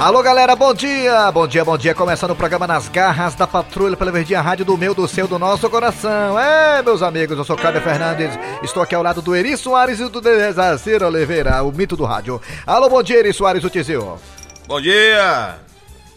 Alô galera, bom dia! Bom dia, bom dia. Começando o programa Nas Garras da Patrulha pela Verdinha Rádio do meu, do seu, do nosso coração. É, meus amigos, eu sou Cláudio Fernandes. Estou aqui ao lado do Eri Soares e do Dezacir Oliveira, o mito do rádio. Alô, bom dia, Eri Soares, o Tizio. Bom dia!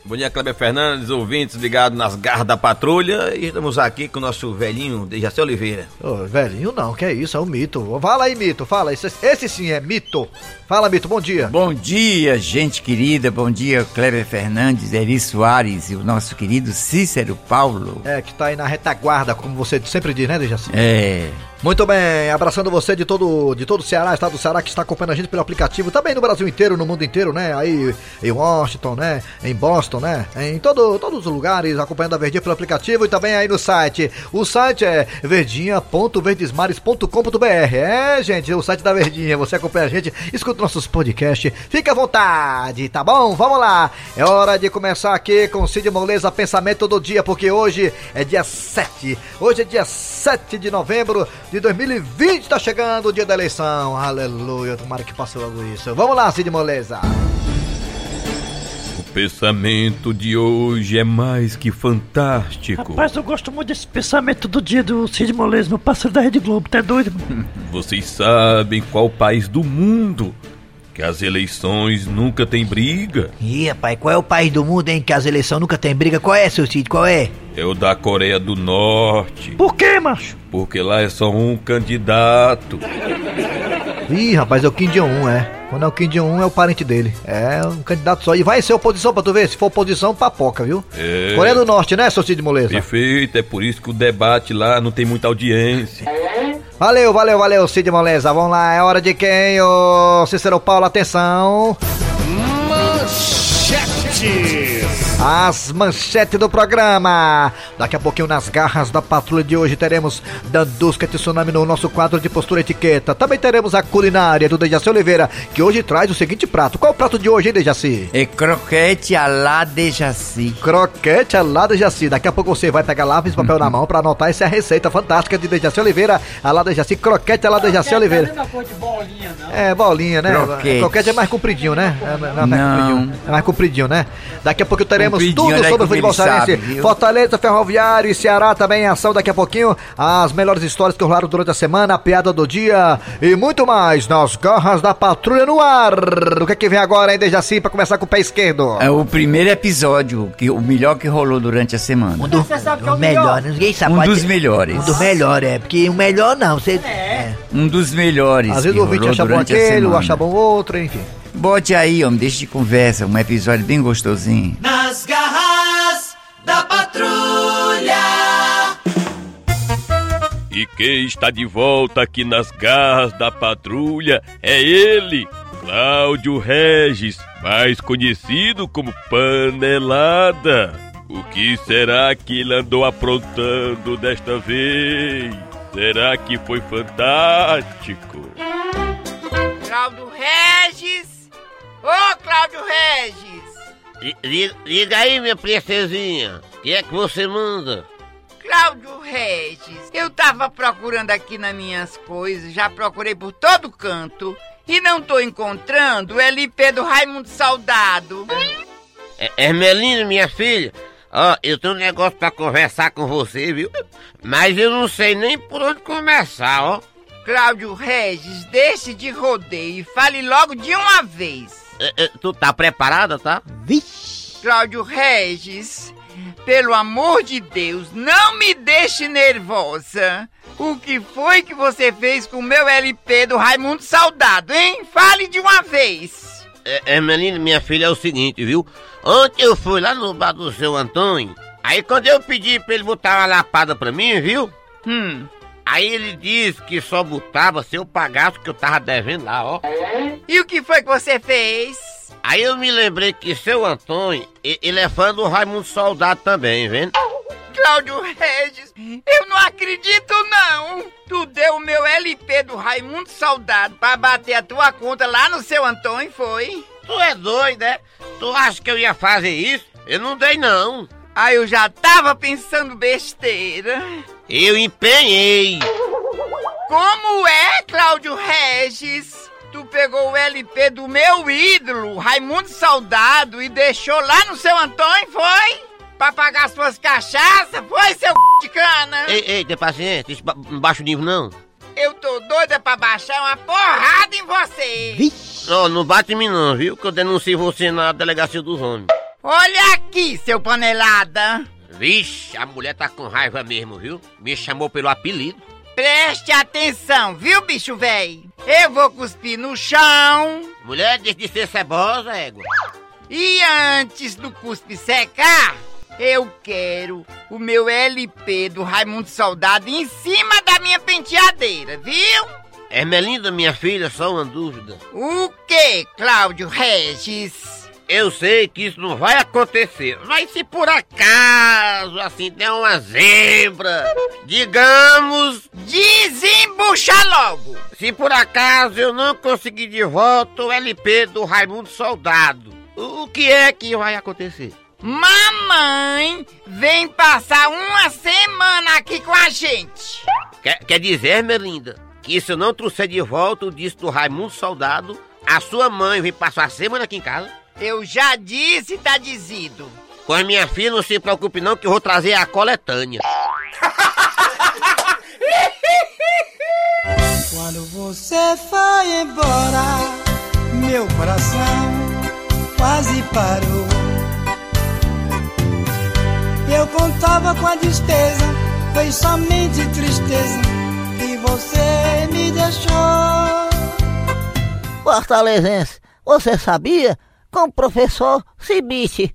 Bom dia, Kleber Fernandes, ouvintes ligados nas garras da patrulha. E estamos aqui com o nosso velhinho Dejaci Oliveira. Ô, velhinho não, que é isso, é um mito. Fala aí, mito, fala. Esse, esse sim é mito. Fala, mito, bom dia. Bom dia, gente querida. Bom dia, Kleber Fernandes, Eri Soares e o nosso querido Cícero Paulo. É, que tá aí na retaguarda, como você sempre diz, né, Dejaci? É. Muito bem, abraçando você de todo, de todo o Ceará, estado do Ceará, que está acompanhando a gente pelo aplicativo, também no Brasil inteiro, no mundo inteiro, né? Aí em Washington, né? Em Boston, né? Em todo, todos os lugares, acompanhando a Verdinha pelo aplicativo e também aí no site. O site é verdinha.verdesmares.com.br. É, gente, o site da Verdinha. Você acompanha a gente, escuta nossos podcasts, fica à vontade, tá bom? Vamos lá. É hora de começar aqui com Cid Moleza Pensamento do Dia, porque hoje é dia 7. Hoje é dia 7 de novembro de 2020 tá chegando o dia da eleição. Aleluia, tomara que passe logo isso. Vamos lá, Cid Moleza. O pensamento de hoje é mais que fantástico. Rapaz, eu gosto muito desse pensamento do dia do Cid Moleza, meu parceiro da Rede Globo, tá doido? Vocês sabem qual país do mundo que as eleições nunca tem briga? Ih, rapaz, qual é o país do mundo, hein, que as eleições nunca tem briga? Qual é, seu Cid? Qual é? É o da Coreia do Norte. Por quê, macho? Porque lá é só um candidato. Ih, rapaz, é o Kim Jong-un, é. Quando é o Kim Jong-un, é o parente dele. É um candidato só. E vai ser oposição pra tu ver. Se for oposição, papoca, viu? É. Coreia do Norte, né, seu Cid Moleza? Perfeito, é por isso que o debate lá não tem muita audiência. Valeu, valeu, valeu, Cid Moleza. Vamos lá, é hora de quem? Ô Cícero Paulo, atenção. As manchetes do programa. Daqui a pouquinho, nas garras da patrulha de hoje, teremos Dandusca Tsunami no nosso quadro de postura etiqueta. Também teremos a culinária do Dejaci Oliveira, que hoje traz o seguinte prato. Qual é o prato de hoje, hein, Dejaci? É croquete à la de Jaci. Croquete lá do Jaci. Daqui a pouco você vai pegar lápis e papel na mão pra anotar essa receita fantástica de Dejaci Oliveira. A lá do Jaci, croquete lá do Jaci Oliveira. É, bolinha, né? Croquete. Croquete é mais compridinho, né? É, não é mais Não. compridinho. É mais compridinho, né? Daqui a pouco teremos Compridinho, tudo né, sobre o futebol sabe, cearense. Fortaleza, Ferroviário e Ceará também em ação daqui a pouquinho. As melhores histórias que rolaram durante a semana, a piada do dia e muito mais nas garras da patrulha no ar. O que é que vem agora, hein, Dejaci, pra começar com o pé esquerdo? É o primeiro episódio, que, o melhor que rolou durante a semana. Um do, o melhor, ninguém sabe. Um dos ter- melhores. Um dos melhores, é. Porque o melhor não, você. É. Um dos melhores. Às vezes que o ouvinte rolou acha bom durante a aquele, acha bom outro, enfim. Bote aí, homem, deixa de conversa. Um episódio bem gostosinho. Nas garras da patrulha. E quem está de volta aqui nas garras da patrulha é ele, Cláudio Regis, mais conhecido como Panelada. O que será que ele andou aprontando desta vez? Será que foi fantástico? Cláudio Regis! Ô, Cláudio Regis! Liga, liga aí, minha princesinha. O que é que você manda? Cláudio Regis, eu tava procurando aqui nas minhas coisas, já procurei por todo canto e não tô encontrando o LP do Raimundo Saudado. É, Hermelina, minha filha. Ó, eu tenho um negócio pra conversar com você, viu? Mas eu não sei nem por onde começar, ó. Cláudio Regis, deixe de rodeio e fale logo de uma vez. É, é, tu tá preparada, tá? Cláudio Regis, pelo amor de Deus, não me deixe nervosa. O que foi que você fez com o meu LP do Raimundo Saudado, hein? Fale de uma vez. É, Hermelina, minha filha, é o seguinte, viu? Ontem eu fui lá no bar do seu Antônio. Aí quando eu pedi pra ele botar uma lapada pra mim, viu? Hum, Aí ele disse que só botava se eu pagasse o que eu tava devendo lá, ó. e o que foi que você fez? Aí eu me lembrei que seu Antônio, ele é fã do Raimundo Soldado também, vendo? Cláudio Regis, eu não acredito não. Tu deu o meu LP do Raimundo Saudado pra bater a tua conta lá no seu Antônio, foi? Tu é doido, né? Tu acha que eu ia fazer isso? Eu não dei, não. Ah, eu já tava pensando besteira. Eu empenhei. Como é, Cláudio Regis? Tu pegou o LP do meu ídolo, Raimundo Soldado, e deixou lá no seu Antônio, foi? Pra pagar suas cachaças, foi, seu c... de cana? Ei, ei, tem paciência, isso ba- não baixa o nível não. Eu tô doida pra baixar uma porrada em você. Ó, não bate em mim não, viu? Que eu denuncio você na delegacia dos homens. Olha aqui, seu panelada. Vixe, a mulher tá com raiva mesmo, viu? Me chamou pelo apelido. Preste atenção, viu, bicho véi? Eu vou cuspir no chão. Mulher, deixa de ser cebosa, égua. E antes do cuspe secar, eu quero o meu LP do Raimundo Soldado em cima da minha penteadeira, viu? Ermelinda, minha filha, só uma dúvida. O que, Cláudio Regis? Eu sei que isso não vai acontecer, mas se por acaso, assim, der uma zebra, digamos, Desembucha logo! se por acaso eu não conseguir de volta o LP do Raimundo Soldado, o que é que vai acontecer? Mamãe vem passar uma semana aqui com a gente. Quer, quer dizer, Ermelinda, que se eu não trouxer de volta o disco do Raimundo Soldado, a sua mãe vem passar a semana aqui em casa? Eu já disse, tá dizido. Com a minha filha, não se preocupe não, que eu vou trazer a coletânea. Quando você foi embora, meu coração quase parou. Eu contava com a despesa, foi somente tristeza que você me deixou. Fortalezense, você sabia? Com o professor Cibite.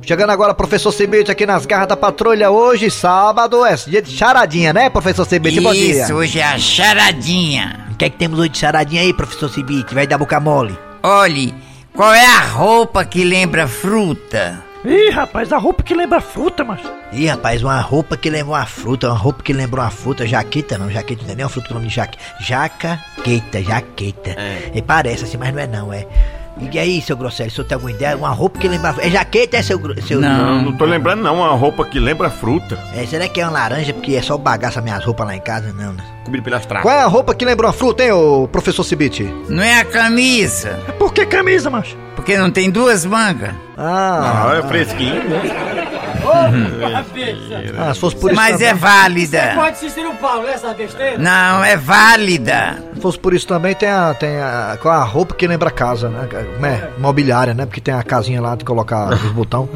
Chegando agora, professor Cibite aqui nas garras da patrulha. Hoje, sábado, é dia de charadinha, né, professor Cibite? Bom dia. Isso, hoje é a charadinha. O que é que temos hoje de charadinha aí, professor Cibite? Vai dar boca mole. Olhe, qual é a roupa que lembra fruta? Ih, rapaz, a roupa que lembra fruta, mas. Ih, rapaz, uma roupa que lembra uma fruta, uma roupa que lembra uma fruta, jaqueta não, jaqueta não é nem uma fruta, o nome de jaque. Jacaqueta, jaqueta. É. parece assim, mas não é não, é. E aí, seu Grosselio, se eu tenho alguma ideia, uma roupa que lembra... É jaqueta, é seu... seu Não. Não tô lembrando não, uma roupa que lembra fruta. É, será que é uma laranja, porque é só bagaça minhas roupas lá em casa? Não, né? Comido pelas Qual tracas. é a roupa que lembra uma fruta, hein, ô professor Cibite? Não é a camisa, Por que camisa, mas? porque não tem duas mangas. Ah, Ah, é fresquinho, né? Ah, se fosse por isso Mas também, é válida. Pode ser um Paulo, essa besteira? Não, é válida. se fosse por isso também, tem a, tem a, qual é a roupa que lembra casa, né? Como é? Mobiliária, né? Porque tem a casinha lá de colocar os botão.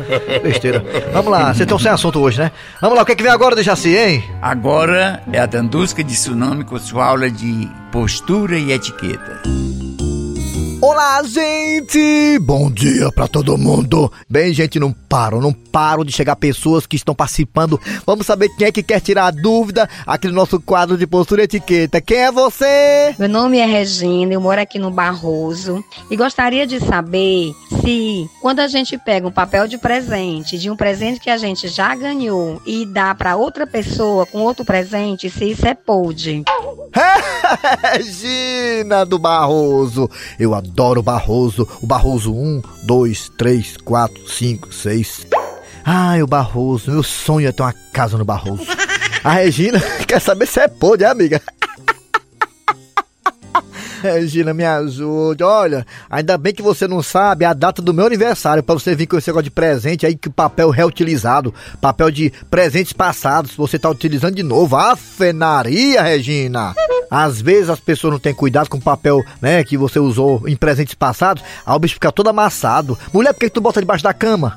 Besteira. Vamos lá, vocês estão sem assunto hoje, né? Vamos lá, o que é que vem agora, Dejaci, hein? Agora é a Dandusca de Tsunami com sua aula de postura e etiqueta. Olá, gente! Bom dia pra todo mundo! Bem, gente, não param, não param de chegar pessoas que estão participando. Vamos saber quem é que quer tirar a dúvida aqui no nosso quadro de postura e etiqueta. Quem é você? Meu nome é Regina, eu moro aqui no Barroso e gostaria de saber se, quando a gente pega um papel de presente, de um presente que a gente já ganhou e dá para outra pessoa com outro presente, se isso é pode. Regina do Barroso. Eu adoro o Barroso. O Barroso 1, 2, 3, 4, 5, 6. Ai, o Barroso. Meu sonho é ter uma casa no Barroso. A Regina quer saber se é pôde, amiga. Regina, me ajude. Olha, ainda bem que você não sabe a data do meu aniversário pra você vir com esse negócio de presente aí, que papel reutilizado, papel de presentes passados, você tá utilizando de novo. Afenaria, Regina! Às vezes as pessoas não têm cuidado com o papel, né, que você usou em presentes passados, aí o bicho fica todo amassado. Mulher, por que tu bota debaixo da cama?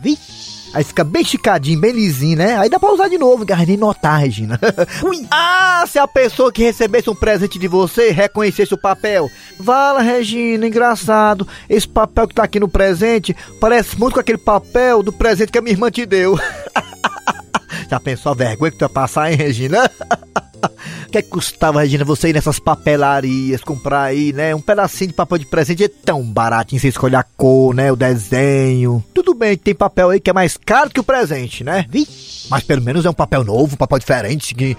Aí fica bem esticadinho, bem lisinho, né? Aí dá pra usar de novo, quer nem notar, Regina. Ah, se a pessoa que recebesse um presente de você reconhecesse o papel. Vala, Regina, engraçado. Esse papel que tá aqui no presente parece muito com aquele papel do presente que a minha irmã te deu. Já pensou a vergonha que tu ia passar, hein, Regina? O que, é que custava, Regina, você ir nessas papelarias, comprar aí, né? Um pedacinho de papel de presente é tão baratinho, você escolhe a cor, né? O desenho. Tudo bem que tem papel aí que é mais caro que o presente, né? Mas pelo menos é um papel novo, um papel diferente, que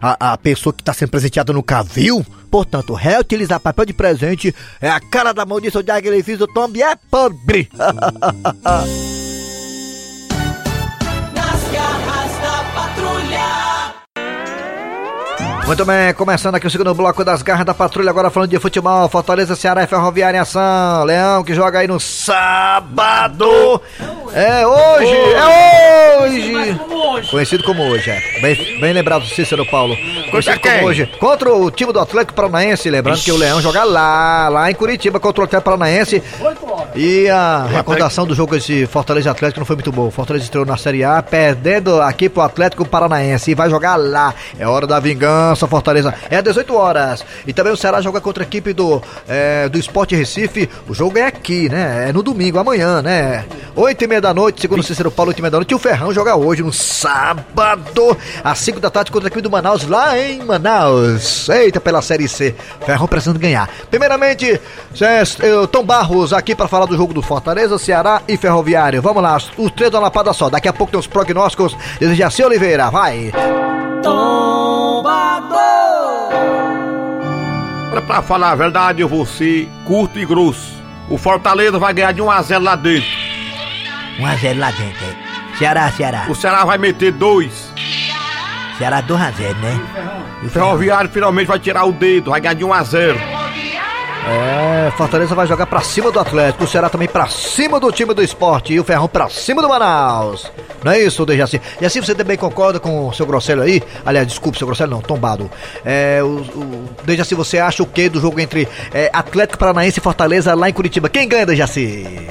a, a pessoa que tá sendo presenteada nunca viu. Portanto, reutilizar papel de presente é a cara da maldição de agrefis do Tomb é pobre. Muito bem, começando aqui o segundo bloco das garras da patrulha, agora falando de futebol, Fortaleza, Ceará e Ferroviária em ação, Leão que joga aí no sábado, é hoje, é hoje, conhecido como hoje, é, bem, bem lembrado Cícero Paulo, conhecido como hoje, contra o time do Atlético Paranaense, lembrando que o Leão joga lá, lá em Curitiba contra o Atlético Paranaense, e a recordação do jogo esse Fortaleza Atlético não foi muito boa. O Fortaleza estreou na Série A, perdendo aqui pro Atlético Paranaense e vai jogar lá. É hora da vingança, Fortaleza. É às 18 horas. E também o Ceará joga contra a equipe do, é, do Esporte Recife. O jogo é aqui, né? É no domingo, amanhã, né? 8 e meia da noite, segundo o Cícero Paulo, 8 e meia da noite. E o Ferrão joga hoje, no sábado, às 5 da tarde, contra a equipe do Manaus, lá em Manaus. Eita, pela Série C. Ferrão precisando ganhar. Primeiramente, Tom Barros aqui para falar do jogo do Fortaleza, Ceará e Ferroviário. Vamos lá, os três da lapada só. Daqui a pouco tem os prognósticos de Jaci Oliveira. Vai! Pra, pra falar a verdade, eu vou ser curto e grosso. O Fortaleza vai ganhar de 1 a 0 lá dentro. 1x0 lá dentro, é. Ceará, Ceará. O Ceará vai meter dois. Ceará 2x0, né? O Ferroviário finalmente vai tirar o dedo, vai ganhar de 1 a 0. É, Fortaleza vai jogar pra cima do Atlético, o Ceará também pra cima do time do esporte e o Ferrão pra cima do Manaus. Não é isso, Dejaci? E assim você também concorda com o seu Grosselho aí? Aliás, desculpe, seu Grosselho não, tombado. É, o, o, Dejaci, você acha o que do jogo entre é, Atlético Paranaense e Fortaleza lá em Curitiba? Quem ganha, Dejaci?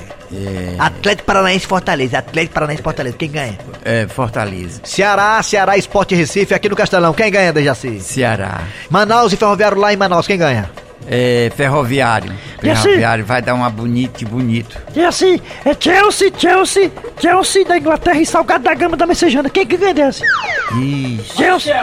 Atlético Paranaense e Fortaleza, Atlético Paranaense Fortaleza, quem ganha? É, Fortaleza. Ceará, Ceará, Esporte Recife aqui no Castelão, quem ganha, Dejaci? Ceará. Manaus e Ferroviário lá em Manaus, quem ganha? É, Ferroviário. Assim? Ferroviário vai dar uma bonita e bonito. E assim, é Chelsea, Chelsea, Chelsea da Inglaterra e Salgado da Gama da Messejana. Quem que ganha desse? Ixi, Chelsea.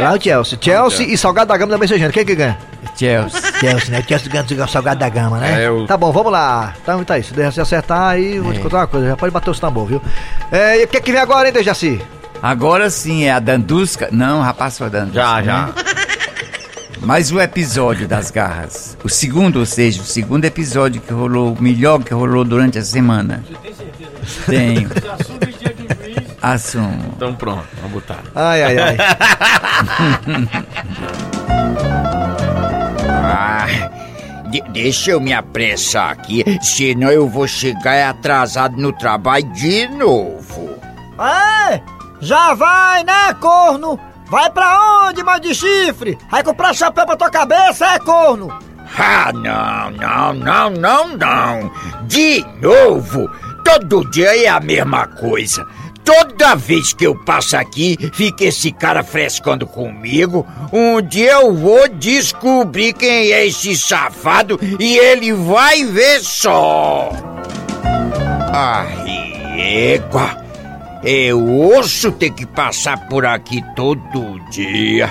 Lá o Chelsea. Chelsea e Salgado da Gama da Messejana, quem que ganha? Chelsea. Chelsea, né? Chelsea ganha o salgado da gama, né? É, o... Tá bom, vamos lá. Tá, tá isso. Deixa se acertar aí, vou te contar uma coisa. Já pode bater os tambor, viu? É, e o que que vem agora, hein, Dejaci? Agora sim é a Dandusca. Não, rapaz, foi a Dandusca. Já, já. Mais um episódio das garras. O segundo, ou seja, o segundo episódio que rolou, o melhor que rolou durante a semana. Tenho. Assumo. Então pronto, vamos botar. Ai, ai, ai. Ah, de- deixa eu me apressar aqui, senão eu vou chegar atrasado no trabalho de novo. É, já vai, né, corno? Vai pra onde, mal de chifre? Vai comprar chapéu pra tua cabeça, é, corno? Ah, não, não, não, não, não. De novo? Todo dia é a mesma coisa. Toda vez que eu passo aqui, fica esse cara frescando comigo. Um dia eu vou descobrir quem é esse safado e ele vai ver só. Égua. Eu osso ter que passar por aqui todo dia.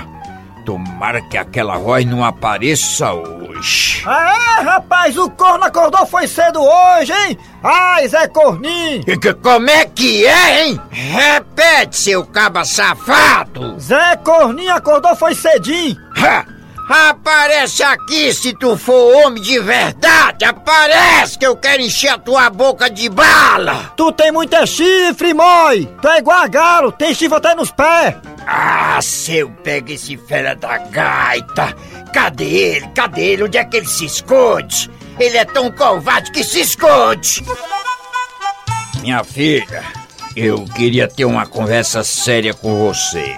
Tomara que aquela voz não apareça hoje. É, rapaz, o corno acordou foi cedo hoje, hein? Ai, Zé Corninho! E que- Como é que é, hein? Repete, seu caba safado! Zé Corninho acordou foi cedinho! Ha! Aparece aqui se tu for homem de verdade! Aparece que eu quero encher a tua boca de bala! Tu tem muito é chifre, mói! Tu é igual a galo, tem chifre até nos pés! Ah, se eu pego esse fera da gaita! Cadê ele? Cadê ele? Onde é que ele se esconde? Ele é tão covarde que se esconde! Minha filha, eu queria ter uma conversa séria com você.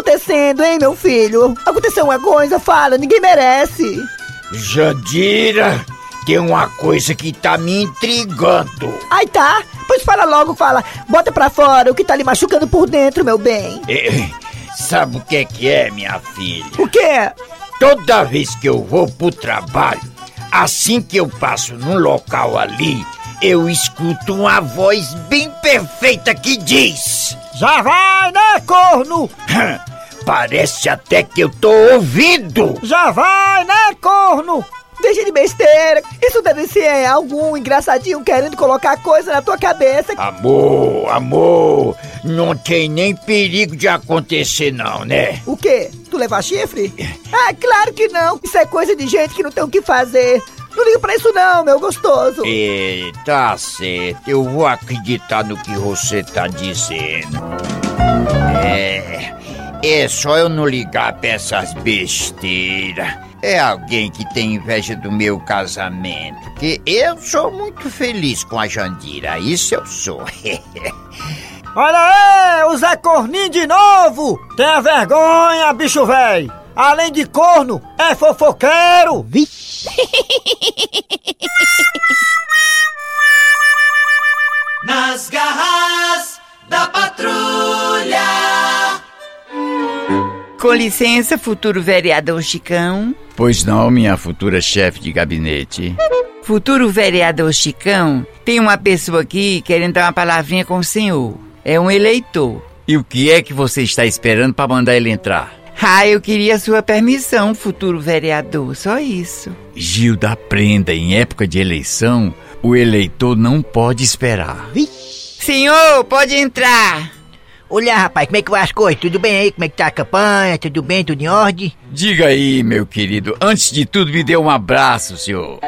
Acontecendo, hein, meu filho? Aconteceu uma coisa, fala, ninguém merece. Jandira, tem uma coisa que tá me intrigando. Ai, tá? Pois fala logo, fala. Bota pra fora o que tá lhe machucando por dentro, meu bem. Eh, Sabe o que é que é, minha filha? O quê? Toda vez que eu vou pro trabalho, assim que eu passo num local ali, eu escuto uma voz bem perfeita que diz: Já vai, né, corno? Parece até que eu tô ouvindo. Já vai, né, corno? Deixa de besteira. Isso deve ser algum engraçadinho querendo colocar coisa na tua cabeça. Amor, amor, não tem nem perigo de acontecer não, né? O quê? Tu levar chifre? Ah, claro que não. Isso é coisa de gente que não tem o que fazer. Não liga pra isso não, meu gostoso. É, tá certo, eu vou acreditar no que você tá dizendo. É, É só eu não ligar pra essas besteiras. É alguém que tem inveja do meu casamento. Porque eu sou muito feliz com a Jandira. Isso eu sou. Olha aí, o Zé Corninho de novo! Tenha vergonha, bicho véi! Além de corno, é fofoqueiro! Vixe! Nas garras da patrulha. Com licença, futuro vereador Chicão. Pois não, minha futura chefe de gabinete. Futuro vereador Chicão, tem uma pessoa aqui querendo dar uma palavrinha com o senhor. É um eleitor. E o que é que você está esperando para mandar ele entrar? Ah, eu queria sua permissão, futuro vereador, só isso. Gilda, aprenda, em época de eleição, o eleitor não pode esperar. Senhor, pode entrar. Olha, rapaz, como é que vai as coisas? Tudo bem aí? Como é que tá a campanha? Tudo bem? Tudo em ordem? Diga aí, meu querido, antes de tudo me dê um abraço, senhor.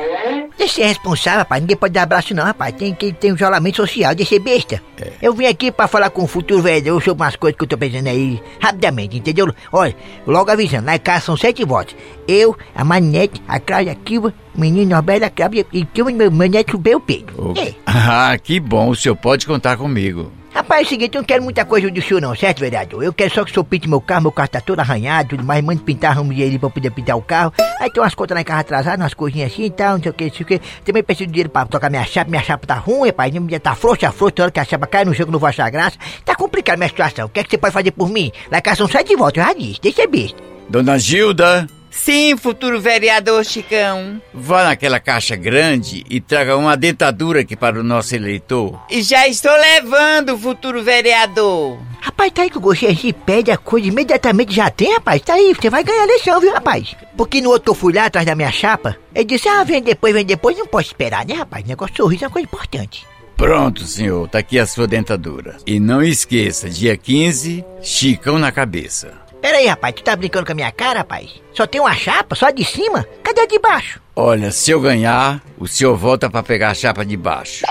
Deixa ser responsável, rapaz. Ninguém pode dar abraço, não, rapaz. Tem que ter um isolamento social, deixa ser besta. Eu vim aqui pra falar com o futuro vereador sobre umas coisas que eu tô pensando aí, rapidamente, entendeu? Olha, logo avisando, em casa são sete votos. Eu, a Manete, a Cláudia Kilva, o menino Norberto, a Cláudia e o meu, bem o Pedro. É. Ah, que bom, o senhor pode contar comigo. Rapaz, é o seguinte, eu não quero muita coisa do senhor não, certo, vereador? Eu quero só que o senhor pinte meu carro, meu carro tá todo arranhado, tudo mais, mande pintar de ali pra eu poder pintar o carro. Aí tem umas contas lá em casa atrasadas, umas coisinhas assim e tal, não sei o que, não sei o que. Também preciso de dinheiro pra tocar minha chapa, minha chapa tá ruim, rapaz, minha tá frouxa, frouxa, tem hora que a chapa cai no jogo, não vou achar graça. Tá complicado minha situação, o que é que você pode fazer por mim? Lá em casa são sete votos, eu já disse, deixa besta. Dona Gilda, Sim, futuro vereador Chicão. vá naquela caixa grande e traga uma dentadura aqui para o nosso eleitor. E já estou levando, futuro vereador. Rapaz, tá aí que o Gostei se pede a coisa imediatamente já tem, rapaz. Tá aí, você vai ganhar a eleição, viu, rapaz? Porque no outro eu fui lá atrás da minha chapa, ele disse, ah, vem depois, vem depois, não pode esperar, né, rapaz? Negócio de sorriso é uma coisa importante. Pronto, senhor, tá aqui a sua dentadura. E não esqueça, dia 15, Chicão na cabeça. Pera aí, rapaz, tu tá brincando com a minha cara, rapaz? Só tem uma chapa, só a de cima? Cadê a de baixo? Olha, se eu ganhar, o senhor volta pra pegar a chapa de baixo.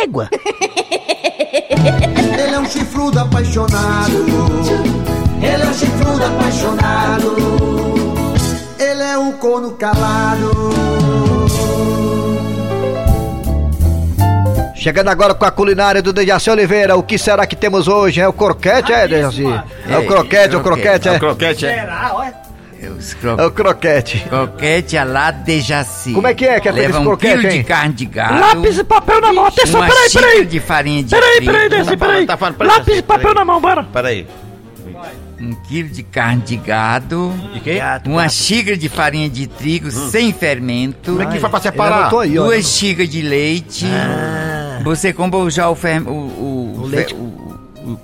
Égua! Ele é um chifrudo apaixonado. Ele é um chifrudo apaixonado. Ele é um corno calado. Chegando agora com a culinária do Dejaci Oliveira, o que será que temos hoje? É o croquete, é, Dejaci? É o croquete, é o croquete, é? É o croquete, é. É o croquete. Croquete a lá de Jaci. Como é que é que é Leva um croquete, quilo de hein? carne de gado. Lápis e papel na mão, atenção, uma peraí, xícara peraí. de farinha de Peraí, trigo. peraí, Desi, peraí. tá falando, peraí, Lápis e papel peraí. na mão, bora. Peraí. Um quilo de carne de gado. De quê? Uma xícara de farinha de trigo sem fermento. Como é que faz pra separar? aí, ó. Duas xícaras de leite. Ah. Você compra já o, fer... o, o, O leite. o-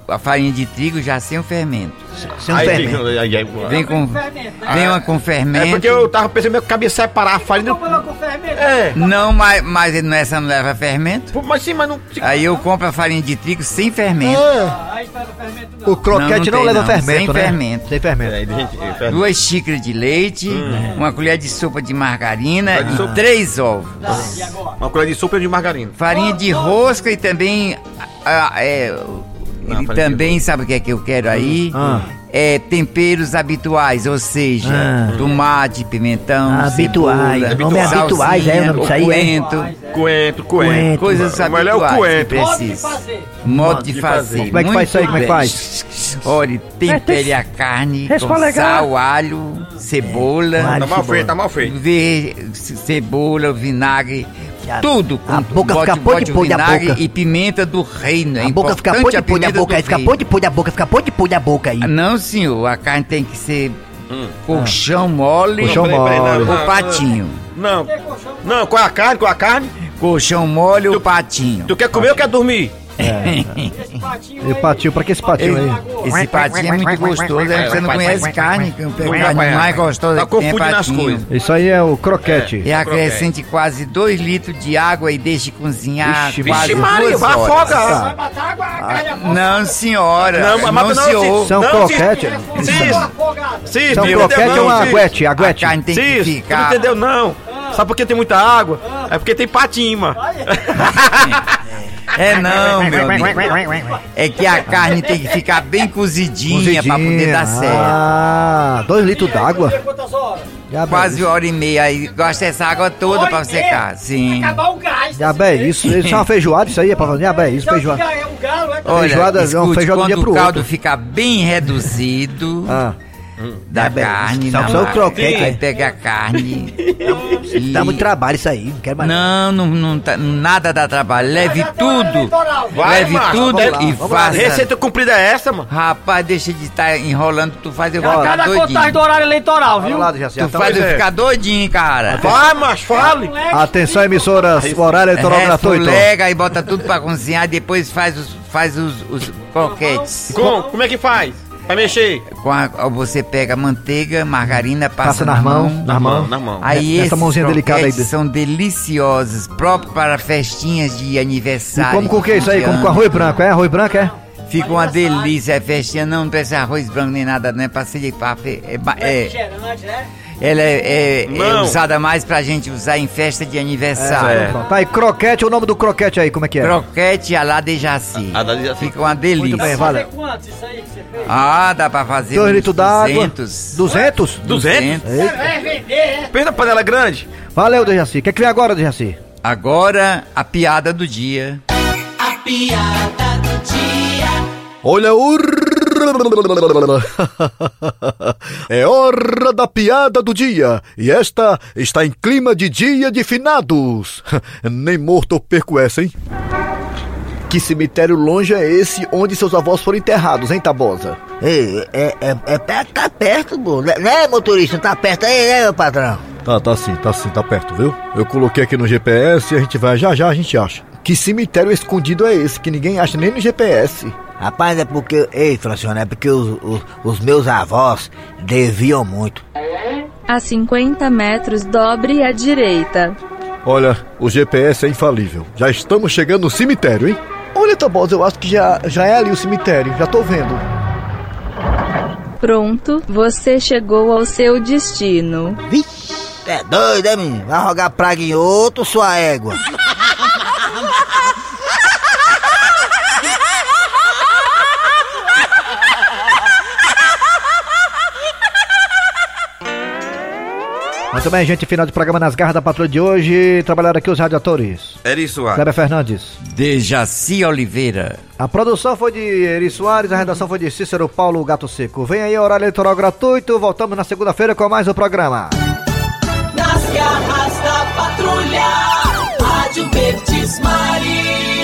a farinha de trigo já sem o fermento. Sem Aí fermento. fica- aí- aí- Vem com, vem uma com fermento. É porque eu tava pensando que eu cabia separar a farinha. do- É. Não, mas, mas essa não leva fermento. Pô, Mas sim, mas não. Aí eu compro a farinha de trigo sem fermento. O croquete Não, não, não tem, leva não. fermento, Sem né? fermento. Sem fermento. É, gente, é, Duas xícaras de leite, uma colher de sopa de margarina e três ovos. Uma colher de sopa de margarina. Farinha de rosca e também. ah, é, Não, de também, sabe o que é que eu quero aí? Ah. É temperos habituais, ou seja, Ah. tomate, pimentão, Ah, habituais. cebola, Nome salsinha, habituais, é o nome disso aí, é? coentro, Coentro, coentro. Coentro. coisas O melhor é o habituais que coentro. precisa. Modo de fazer. Como é que faz isso aí? Como é que Muito faz? Olha, tempere a carne com sal, alho, cebola, Alho, Tá mal feito, tá mal feito. cebola, vinagre, A- tudo com a boca bote, fica podre bote podre da boca. e pimenta do reino. É A boca fica podre a podre da boca fica reino. podre podre da boca, fica podre podre da boca aí. Ah, Não, senhor, a carne tem que ser colchão mole Colchão peraí, mole. não, ou não, patinho. Não. Não, com a carne, com a carne. Colchão mole ou patinho. Tu quer comer ou quer dormir? E patinho, pra que esse patinho aí? Esse patinho é muito gostoso, é, você não conhece carne, que é carne mais gostosa Tá que tem é confundindo as coisas. Isso aí é o croquete. E acrescente quase 2 litros de água e deixe cozinhar Vixe, quase Vixe, Maria, duas vai horas. afogar. Não, senhora. Não, Não, mas não, senhor. Isso é um Não, croquete? É um meu croquete ou uma Cis. aguete? A Aguete. carne tem que tu não ficar... entendeu não. Sabe por que tem muita água? É porque tem patinho, mano. É não, meu amigo. É que a carne tem que ficar bem cozidinha, pra poder dar certo. Ah, dois litros d'água. Quase uma hora e meia. Aí gosta dessa água toda pra secar. Sim. Acabar o gás. Diabo é isso, isso é uma feijoada, isso aí é pra fazer. Diabo é isso, feijoada. É o galo, é Olha, Feijoada é uma escute, feijoada de um dia quando pro o caldo outro. ficar bem reduzido Ah. Da carne, Só só o croquete. aí pega a carne. e- Dá muito trabalho isso aí, não quero mais. Não, não, não tá- nada dá trabalho. Leve tudo. Vai, leve macho, tudo lá, e faça. Receita cumprida é essa, mano? Rapaz, deixa de estar enrolando, tu faz eu ficar Cada contagem do doidinho. horário eleitoral, viu? Jaci. Tu Então, faz eu é. ficar doidinho, cara. Vai, macho, fale. Atenção, emissoras, horário eleitoral gratuito. Refulega É, e bota tudo pra cozinhar, depois faz os, faz os, os croquetes. Com, como é que faz? Vai mexer? Com a- você pega manteiga, margarina, passa, Passa na, nas mão. mãos, nas mãos. Na mão. Aí Essa mãozinha delicada aí são deliciosos, próprios para festinhas de E aniversário. como com o que isso aí? Como com arroz branco, é? Arroz branco, é? Fica uma delícia, é festinha, não, não precisa arroz branco nem nada, não é pra pra fe- é, é, né? Ela é, é- é usada mais pra gente usar em festa de aniversário. É. Tá aí, croquete, o nome do croquete aí, como é que é? Croquete à la de Jaci. A da Jaci. Fica uma delícia. Muito bem, valeu. Quantos isso aí que você fez? Ah, dá pra fazer Dois uns litros d'água. 200. 200? 200? Eita. Vai vender, é? Pensa na panela grande. Valeu, Dejaci. O que é que vem agora, Dejaci? Agora, a piada do dia. A piada do dia. Olha o... É hora da piada do dia. E esta está em clima de dia de finados. Nem morto eu perco essa, hein? Que cemitério longe é esse onde seus avós foram enterrados, hein, Tabosa? Ei, é, é, é perto, tá perto, pô. Né, né, motorista? Tá perto aí, né, meu patrão? Tá, tá sim, tá sim, tá perto, viu? Eu coloquei aqui no GPS e a gente vai, já já a gente acha. Que cemitério escondido é esse que ninguém acha nem no GPS? Rapaz, é porque. Ei, Francione, é porque os, os, os meus avós deviam muito. A 50 metros, dobre à direita. Olha, o GPS é infalível. Já estamos chegando no cemitério, hein? Olha, Tabosa, eu acho que já, já é ali o cemitério, já tô vendo. Pronto, você chegou ao seu destino. Vixe, é doido, é, menino? Vai rogar praga em outro, sua égua. Muito bem, gente, final de programa nas garras da patrulha de hoje. Trabalharam aqui os radiadores. Eri Soares. Kleber Fernandes. Dejaci Oliveira. A produção foi de Eri Soares, a redação foi de Cícero Paulo Gato Seco. Vem aí, horário eleitoral gratuito. Voltamos na segunda-feira com mais um programa. Nas garras da patrulha. Rádio Verdes Maria.